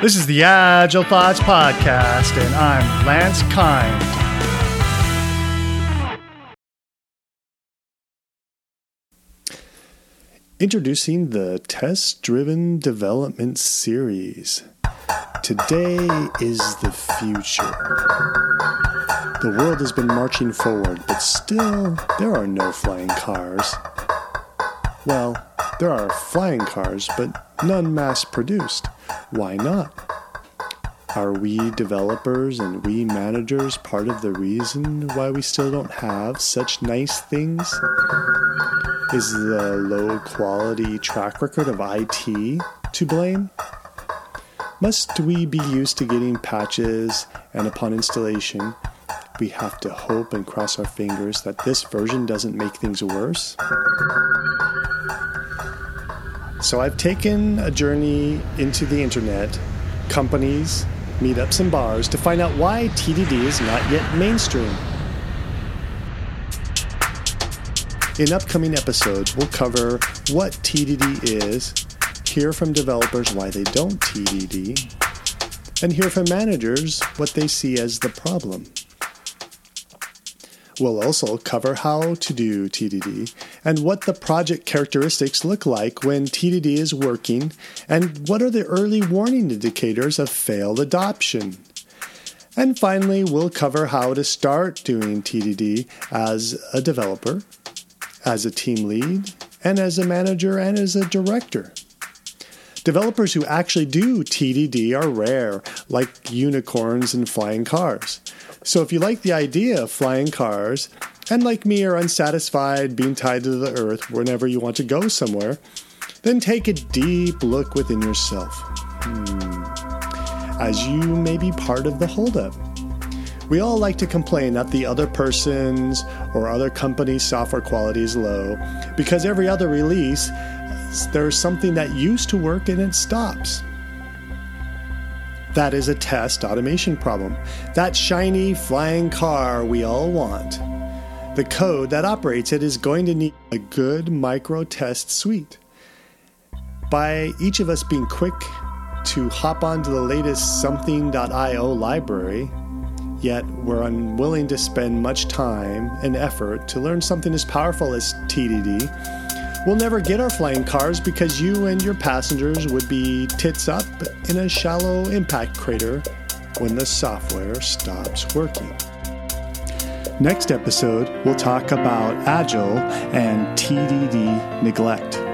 This is the Agile Thoughts Podcast, and I'm Lance Kind. Introducing the Test Driven Development Series. Today is the future. The world has been marching forward, but still, there are no flying cars. Well, there are flying cars, but none mass produced. Why not? Are we developers and we managers part of the reason why we still don't have such nice things? Is the low quality track record of IT to blame? Must we be used to getting patches and upon installation, we have to hope and cross our fingers that this version doesn't make things worse? So I've taken a journey into the internet, companies, meetups, and bars to find out why TDD is not yet mainstream. In upcoming episodes, we'll cover what TDD is, hear from developers why they don't TDD, and hear from managers what they see as the problem. We'll also cover how to do TDD and what the project characteristics look like when TDD is working and what are the early warning indicators of failed adoption. And finally, we'll cover how to start doing TDD as a developer, as a team lead, and as a manager and as a director. Developers who actually do TDD are rare, like unicorns and flying cars. So if you like the idea of flying cars, and like me are unsatisfied being tied to the earth whenever you want to go somewhere, then take a deep look within yourself. Hmm. As you may be part of the holdup. We all like to complain that the other person's or other company's software quality is low because every other release there's something that used to work and it stops. That is a test automation problem. That shiny flying car we all want. The code that operates it is going to need a good micro test suite. By each of us being quick to hop onto the latest something.io library, yet we're unwilling to spend much time and effort to learn something as powerful as TDD We'll never get our flying cars because you and your passengers would be tits up in a shallow impact crater when the software stops working. Next episode, we'll talk about Agile and TDD neglect.